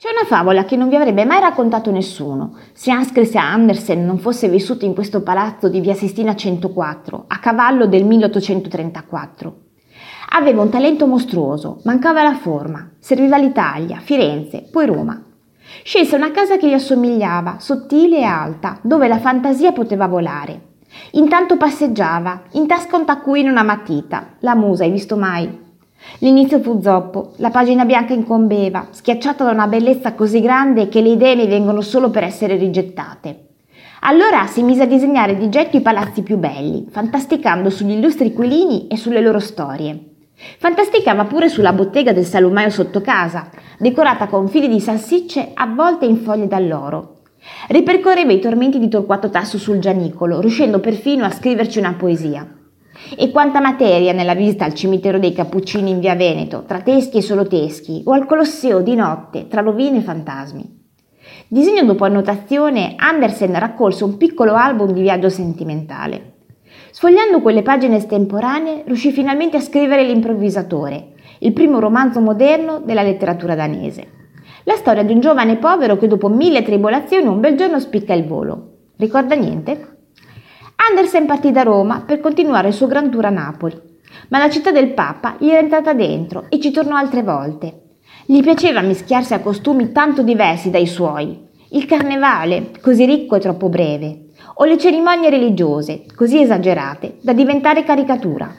C'è una favola che non vi avrebbe mai raccontato nessuno, se Christian Andersen non fosse vissuto in questo palazzo di via Sistina 104, a cavallo del 1834. Aveva un talento mostruoso, mancava la forma, serviva l'Italia, Firenze, poi Roma. Scelse una casa che gli assomigliava, sottile e alta, dove la fantasia poteva volare. Intanto passeggiava, in tasca un taccuino e una matita. La musa, hai visto mai? L'inizio fu zoppo, la pagina bianca incombeva, schiacciata da una bellezza così grande che le idee ne vengono solo per essere rigettate. Allora si mise a disegnare di getto i palazzi più belli, fantasticando sugli illustri inquilini e sulle loro storie. Fantasticava pure sulla bottega del salumaio sotto casa, decorata con fili di salsicce avvolte in foglie d'alloro. Ripercorreva i tormenti di Torquato Tasso sul Gianicolo, riuscendo perfino a scriverci una poesia. E quanta materia nella visita al cimitero dei Cappuccini in via Veneto, tra teschi e solo teschi, o al Colosseo di notte, tra rovine e fantasmi. Disegno dopo annotazione, Andersen raccolse un piccolo album di viaggio sentimentale. Sfogliando quelle pagine estemporanee, riuscì finalmente a scrivere L'improvvisatore, il primo romanzo moderno della letteratura danese. La storia di un giovane povero che dopo mille tribolazioni un bel giorno spicca il volo. Ricorda niente? Andersen partì da Roma per continuare il suo gran tour a Napoli, ma la città del Papa gli era entrata dentro e ci tornò altre volte. Gli piaceva mischiarsi a costumi tanto diversi dai suoi. Il carnevale, così ricco e troppo breve, o le cerimonie religiose, così esagerate da diventare caricatura.